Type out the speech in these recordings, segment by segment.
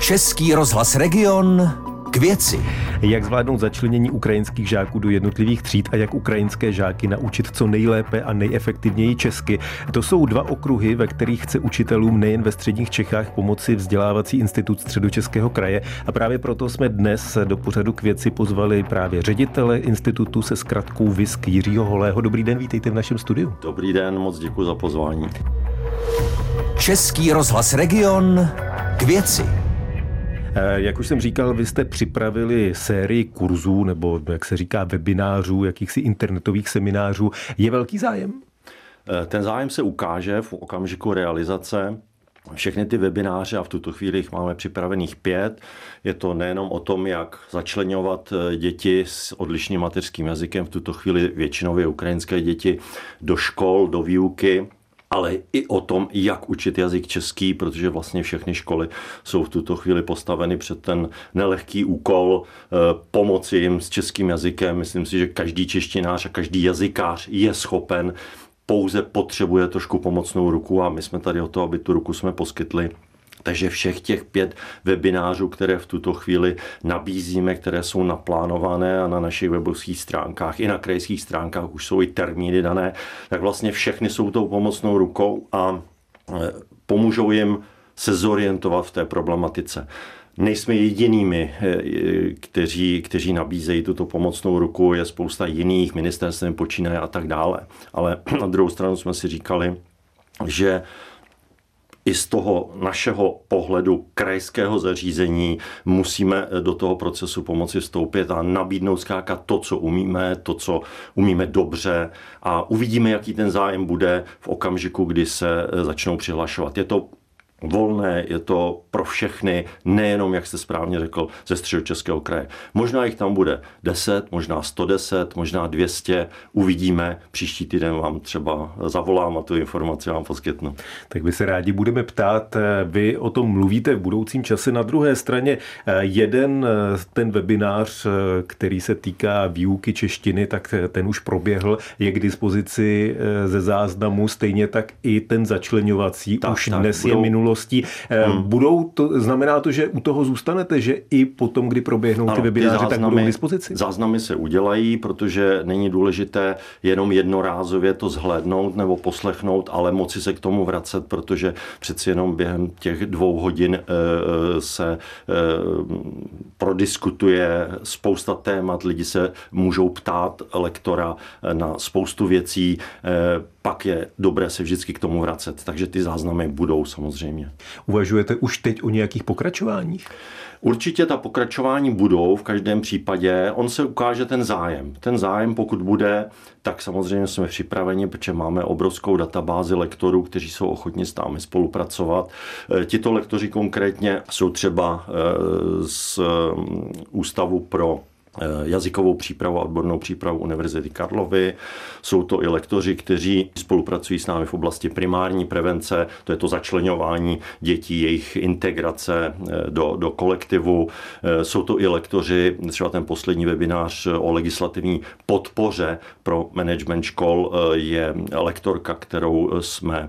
Český rozhlas Region k věci. Jak zvládnout začlenění ukrajinských žáků do jednotlivých tříd a jak ukrajinské žáky naučit co nejlépe a nejefektivněji česky. To jsou dva okruhy, ve kterých chce učitelům nejen ve středních Čechách pomoci vzdělávací institut středočeského kraje. A právě proto jsme dnes do pořadu k věci pozvali právě ředitele institutu se zkratkou VISK Jiřího Holého. Dobrý den, vítejte v našem studiu. Dobrý den, moc děkuji za pozvání. Český rozhlas Region k věci. Eh, jak už jsem říkal, vy jste připravili sérii kurzů nebo, jak se říká, webinářů, jakýchsi internetových seminářů. Je velký zájem? Eh, ten zájem se ukáže v okamžiku realizace. Všechny ty webináře, a v tuto chvíli jich máme připravených pět, je to nejenom o tom, jak začlenovat eh, děti s odlišným mateřským jazykem, v tuto chvíli většinově ukrajinské děti, do škol, do výuky, ale i o tom, jak učit jazyk český, protože vlastně všechny školy jsou v tuto chvíli postaveny před ten nelehký úkol eh, pomoci jim s českým jazykem. Myslím si, že každý češtinář a každý jazykář je schopen pouze potřebuje trošku pomocnou ruku a my jsme tady o to, aby tu ruku jsme poskytli takže všech těch pět webinářů, které v tuto chvíli nabízíme, které jsou naplánované a na našich webových stránkách i na krajských stránkách už jsou i termíny dané, tak vlastně všechny jsou tou pomocnou rukou a e, pomůžou jim se zorientovat v té problematice. Nejsme jedinými, e, kteří, kteří nabízejí tuto pomocnou ruku, je spousta jiných, ministerstvem počínaje a tak dále. Ale na druhou stranu jsme si říkali, že i z toho našeho pohledu krajského zařízení musíme do toho procesu pomoci vstoupit a nabídnout zkrátka to, co umíme, to, co umíme dobře a uvidíme, jaký ten zájem bude v okamžiku, kdy se začnou přihlašovat. Je to volné, je to pro všechny, nejenom, jak jste správně řekl, ze středočeského kraje. Možná jich tam bude 10, možná 110, možná 200, uvidíme. Příští týden vám třeba zavolám a tu informaci vám poskytnu. Tak by se rádi budeme ptát, vy o tom mluvíte v budoucím čase. Na druhé straně jeden ten webinář, který se týká výuky češtiny, tak ten už proběhl, je k dispozici ze záznamu, stejně tak i ten začlenovací tak, už tak, dnes budou... je minulo minulostí. Eh, hmm. Budou to, znamená to, že u toho zůstanete, že i potom, kdy proběhnou ano, ty webináře, ty záznamy, tak budou k dispozici? Záznamy se udělají, protože není důležité jenom jednorázově to zhlédnout nebo poslechnout, ale moci se k tomu vracet, protože přeci jenom během těch dvou hodin eh, se eh, prodiskutuje spousta témat, lidi se můžou ptát lektora na spoustu věcí, pak je dobré se vždycky k tomu vracet. Takže ty záznamy budou samozřejmě. Uvažujete už teď o nějakých pokračováních? Určitě ta pokračování budou v každém případě. On se ukáže ten zájem. Ten zájem, pokud bude, tak samozřejmě jsme připraveni, protože máme obrovskou databázi lektorů, kteří jsou ochotni s námi spolupracovat. E, tito lektoři konkrétně jsou třeba e, z Ústavu pro Eh, jazykovou přípravu a odbornou přípravu Univerzity Karlovy. Jsou to i lektoři, kteří spolupracují s námi v oblasti primární prevence, to je to začlenování dětí, jejich integrace eh, do, do kolektivu. Eh, jsou to i lektoři, třeba ten poslední webinář o legislativní podpoře pro management škol je lektorka, kterou jsme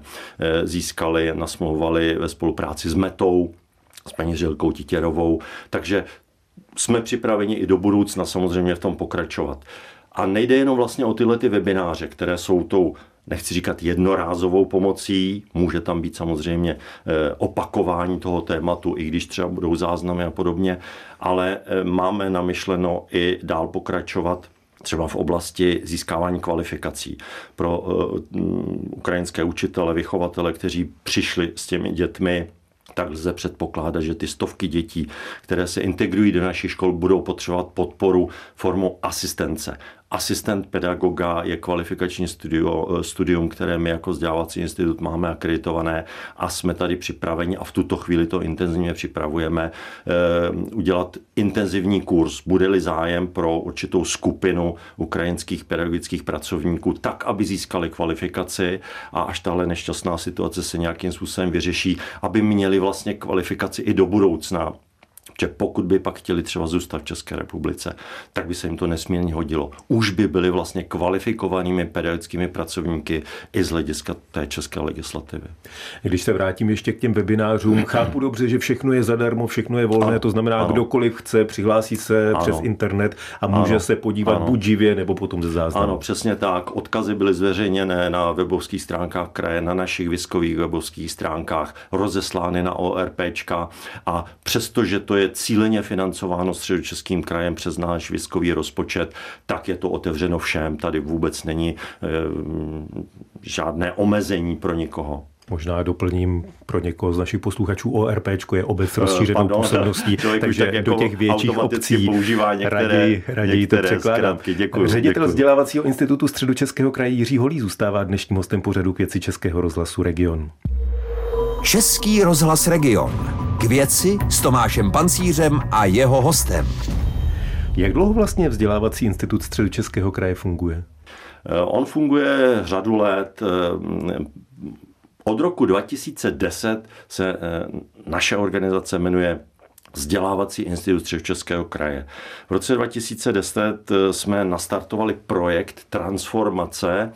získali, nasmlouvali ve spolupráci s Metou, s paní Žilkou Titěrovou. Takže jsme připraveni i do budoucna samozřejmě v tom pokračovat. A nejde jenom vlastně o tyhle ty webináře, které jsou tou nechci říkat jednorázovou pomocí, může tam být samozřejmě eh, opakování toho tématu, i když třeba budou záznamy a podobně, ale eh, máme namyšleno i dál pokračovat třeba v oblasti získávání kvalifikací pro uh, ukrajinské učitele, vychovatele, kteří přišli s těmi dětmi tak lze předpokládat, že ty stovky dětí, které se integrují do našich škol, budou potřebovat podporu formou asistence asistent pedagoga je kvalifikační studio, eh, studium, které my jako vzdělávací institut máme akreditované a jsme tady připraveni a v tuto chvíli to intenzivně připravujeme eh, udělat intenzivní kurz, bude-li zájem pro určitou skupinu ukrajinských pedagogických pracovníků, tak, aby získali kvalifikaci a až tahle nešťastná situace se nějakým způsobem vyřeší, aby měli vlastně kvalifikaci i do budoucna že pokud by pak chtěli třeba zůstat v České republice, tak by se jim to nesmírně hodilo. Už by byli vlastně kvalifikovanými pedagogickými pracovníky i z hlediska té české legislativy. Když se vrátím ještě k těm webinářům, chápu dobře, že všechno je zadarmo, všechno je volné, ano, to znamená, ano. kdokoliv chce, přihlásí se ano. přes internet a může ano. se podívat ano. buď živě, nebo potom ze záznamu. Ano, přesně tak. Odkazy byly zveřejněné na webovských stránkách kraje, na našich viskových webovských stránkách, rozeslány na ORPčka a přestože to je cíleně financováno středočeským krajem přes náš viskový rozpočet, tak je to otevřeno všem. Tady vůbec není e, žádné omezení pro nikoho. Možná doplním pro někoho z našich posluchačů ORP je obec s rozšířenou působností, takže tak jako do těch větších obcí některé, raději, raději to překládám. Děkuji, Ředitel děkuji. vzdělávacího institutu Středočeského kraje Jiří Holý zůstává dnešním hostem pořadu k věci Českého rozhlasu Region. Český rozhlas Region. K věci s Tomášem Pancířem a jeho hostem. Jak dlouho vlastně vzdělávací institut Středočeského kraje funguje? Eh, on funguje řadu let. Eh, od roku 2010 se eh, naše organizace jmenuje Vzdělávací institut Českého kraje. V roce 2010 jsme nastartovali projekt transformace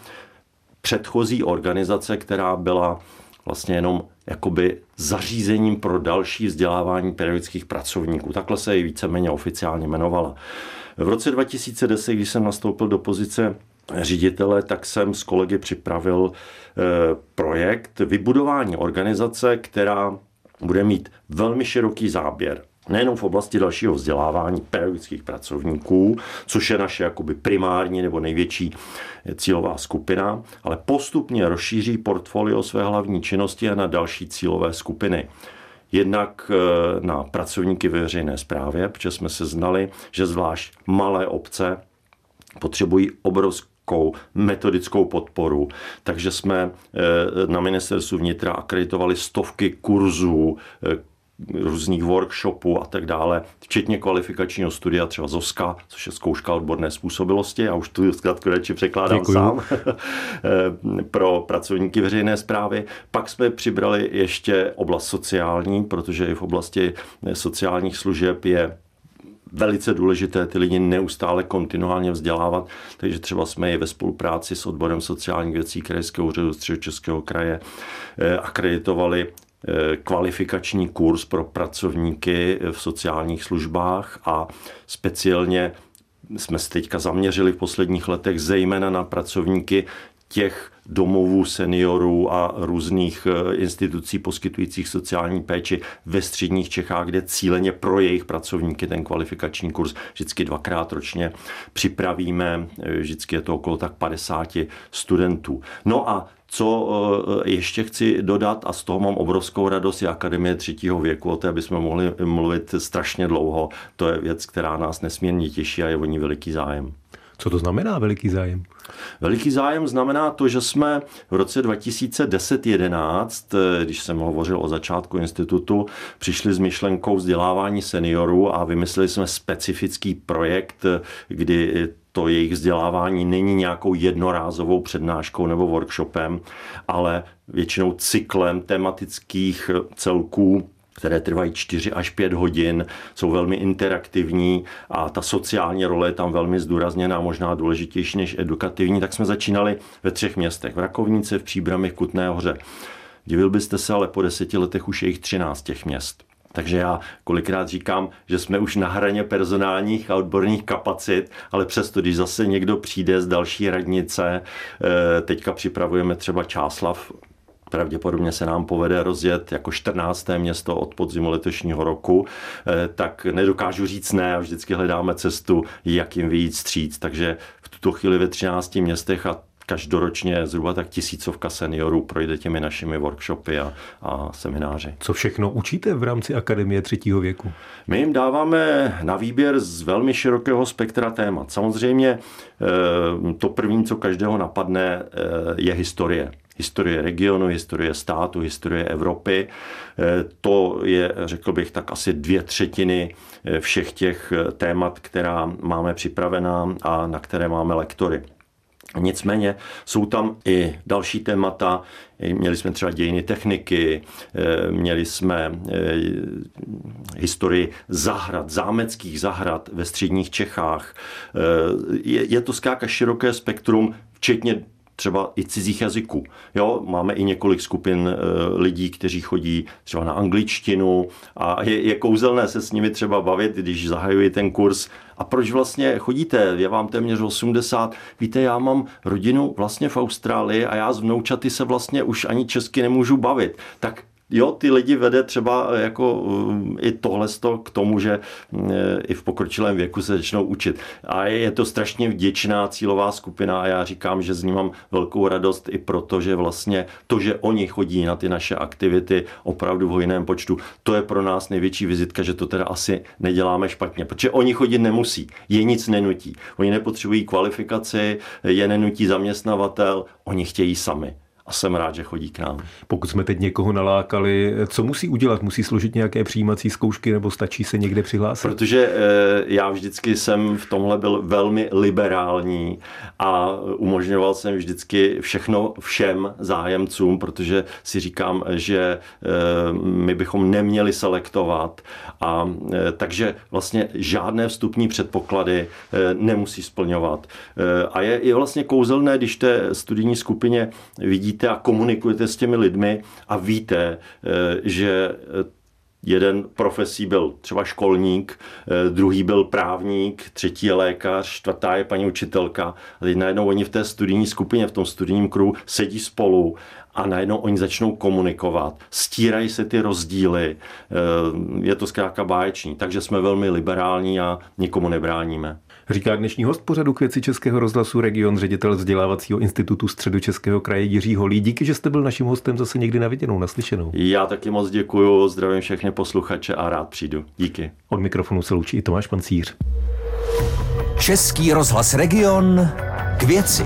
předchozí organizace, která byla vlastně jenom jakoby zařízením pro další vzdělávání pedagogických pracovníků. Takhle se ji víceméně oficiálně jmenovala. V roce 2010, když jsem nastoupil do pozice ředitele, tak jsem s kolegy připravil eh, projekt vybudování organizace, která bude mít velmi široký záběr nejenom v oblasti dalšího vzdělávání pedagogických pracovníků, což je naše jakoby primární nebo největší cílová skupina, ale postupně rozšíří portfolio své hlavní činnosti a na další cílové skupiny. Jednak eh, na pracovníky ve veřejné správě, protože jsme se znali, že zvlášť malé obce potřebují obrovskou metodickou podporu. Takže jsme eh, na ministerstvu vnitra akreditovali stovky kurzů, eh, různých workshopů a tak dále, včetně kvalifikačního studia, třeba ZOSKA, což je zkouška odborné způsobilosti, já už tu zkrátku reči překládám Děkuju. sám, pro pracovníky veřejné zprávy. Pak jsme přibrali ještě oblast sociální, protože i v oblasti sociálních služeb je velice důležité ty lidi neustále kontinuálně vzdělávat, takže třeba jsme i ve spolupráci s odborem sociálních věcí Krajského úřadu Středočeského kraje eh, akreditovali kvalifikační kurz pro pracovníky v sociálních službách a speciálně jsme se teďka zaměřili v posledních letech zejména na pracovníky těch domovů seniorů a různých eh, institucí poskytujících sociální péči ve středních Čechách, kde cíleně pro jejich pracovníky ten kvalifikační kurz vždycky dvakrát ročně připravíme. Eh, vždycky je to okolo tak 50 studentů. No a co eh, ještě chci dodat, a z toho mám obrovskou radost, je Akademie třetího věku, o té bychom mohli mluvit strašně dlouho. To je věc, která nás nesmírně těší a je o ní veliký zájem. Co to znamená veliký zájem? Veliký zájem znamená to, že jsme v roce 2010-11, eh, když jsem hovořil o začátku institutu, přišli s myšlenkou vzdělávání seniorů a vymysleli jsme specifický projekt, eh, kdy to jejich vzdělávání není nějakou jednorázovou přednáškou nebo workshopem, ale většinou cyklem tematických celků které trvají 4 až 5 hodin, jsou velmi interaktivní a ta sociální role je tam velmi zdůrazněná, možná důležitější než edukativní, tak jsme začínali ve třech městech. V Rakovnici, v Příbrami, Kutné hoře. Divil byste se, ale po deseti letech už je jich 13 těch měst. Takže já kolikrát říkám, že jsme už na hraně personálních a odborných kapacit, ale přesto, když zase někdo přijde z další radnice, eh, teďka připravujeme třeba Čáslav, pravděpodobně se nám povede rozjet jako 14. město od podzimu letošního roku, eh, tak nedokážu říct ne a vždycky hledáme cestu, jak jim vyjít stříc. Takže v tuto chvíli ve 13 městech a každoročně zhruba tak tisícovka seniorů projde těmi našimi workshopy a, a semináři. Co všechno učíte v rámci Akademie třetího věku? My jim dáváme na výběr z velmi širokého spektra témat. Samozřejmě eh, to první, co každého napadne, eh, je historie historie regionu, historie státu, historie Evropy. Eh, to je, řekl bych, tak asi dvě třetiny všech těch témat, která máme připravená a na které máme lektory. Nicméně jsou tam i další témata. Měli jsme třeba dějiny techniky, eh, měli jsme eh, historii zahrad, zámeckých zahrad ve středních Čechách. Eh, je to zkrátka široké spektrum, včetně třeba i cizích jazyků. Jo, máme i několik skupin e, lidí, kteří chodí třeba na angličtinu a je, je kouzelné se s nimi třeba bavit, když zahajuji ten kurz. A proč vlastně chodíte? Je vám téměř 80. Víte, já mám rodinu vlastně v Austrálii a já z vnoučaty se vlastně už ani česky nemůžu bavit. Tak jo, ty lidi vede třeba eh, jako um, i tohle k tomu, že mm, eh, i v pokročilém věku se začnou učit. A je to strašně vděčná cílová skupina a já říkám, že z ní mám velkou radost i proto, že vlastně to, že oni chodí na ty naše aktivity opravdu v hojném počtu, to je pro nás největší vizitka, že to teda asi neděláme špatně, protože oni chodit nemusí, je nic nenutí. Oni nepotřebují kvalifikaci, je nenutí zaměstnavatel, oni chtějí sami a jsem rád, že chodí k nám. Pokud jsme teď někoho nalákali, co musí udělat? Musí složit nějaké přijímací zkoušky nebo stačí se někde přihlásit? Protože eh, já vždycky jsem v tomhle byl velmi liberální a umožňoval jsem vždycky všechno všem zájemcům, protože si říkám, že eh, my bychom neměli selektovat a eh, takže vlastně žádné vstupní předpoklady nemusí splňovat. A je, je vlastně kouzelné, když té studijní skupině vidíte, vidíte a komunikujete s těmi lidmi a víte, eh, že eh, jeden profesí byl třeba školník, eh, druhý byl právník, třetí je lékař, čtvrtá je paní učitelka. A teď najednou oni v té studijní skupině, v tom studijním kruhu sedí spolu a najednou oni začnou komunikovat, stírají se ty rozdíly, je to zkrátka báječný, takže jsme velmi liberální a nikomu nebráníme. Říká dnešní host pořadu k věci Českého rozhlasu region ředitel vzdělávacího institutu Středočeského kraje Jiří Holí. Díky, že jste byl naším hostem zase někdy na viděnou, naslyšenou. Já taky moc děkuji, zdravím všechny posluchače a rád přijdu. Díky. Od mikrofonu se loučí i Tomáš Pancíř. Český rozhlas region k věci.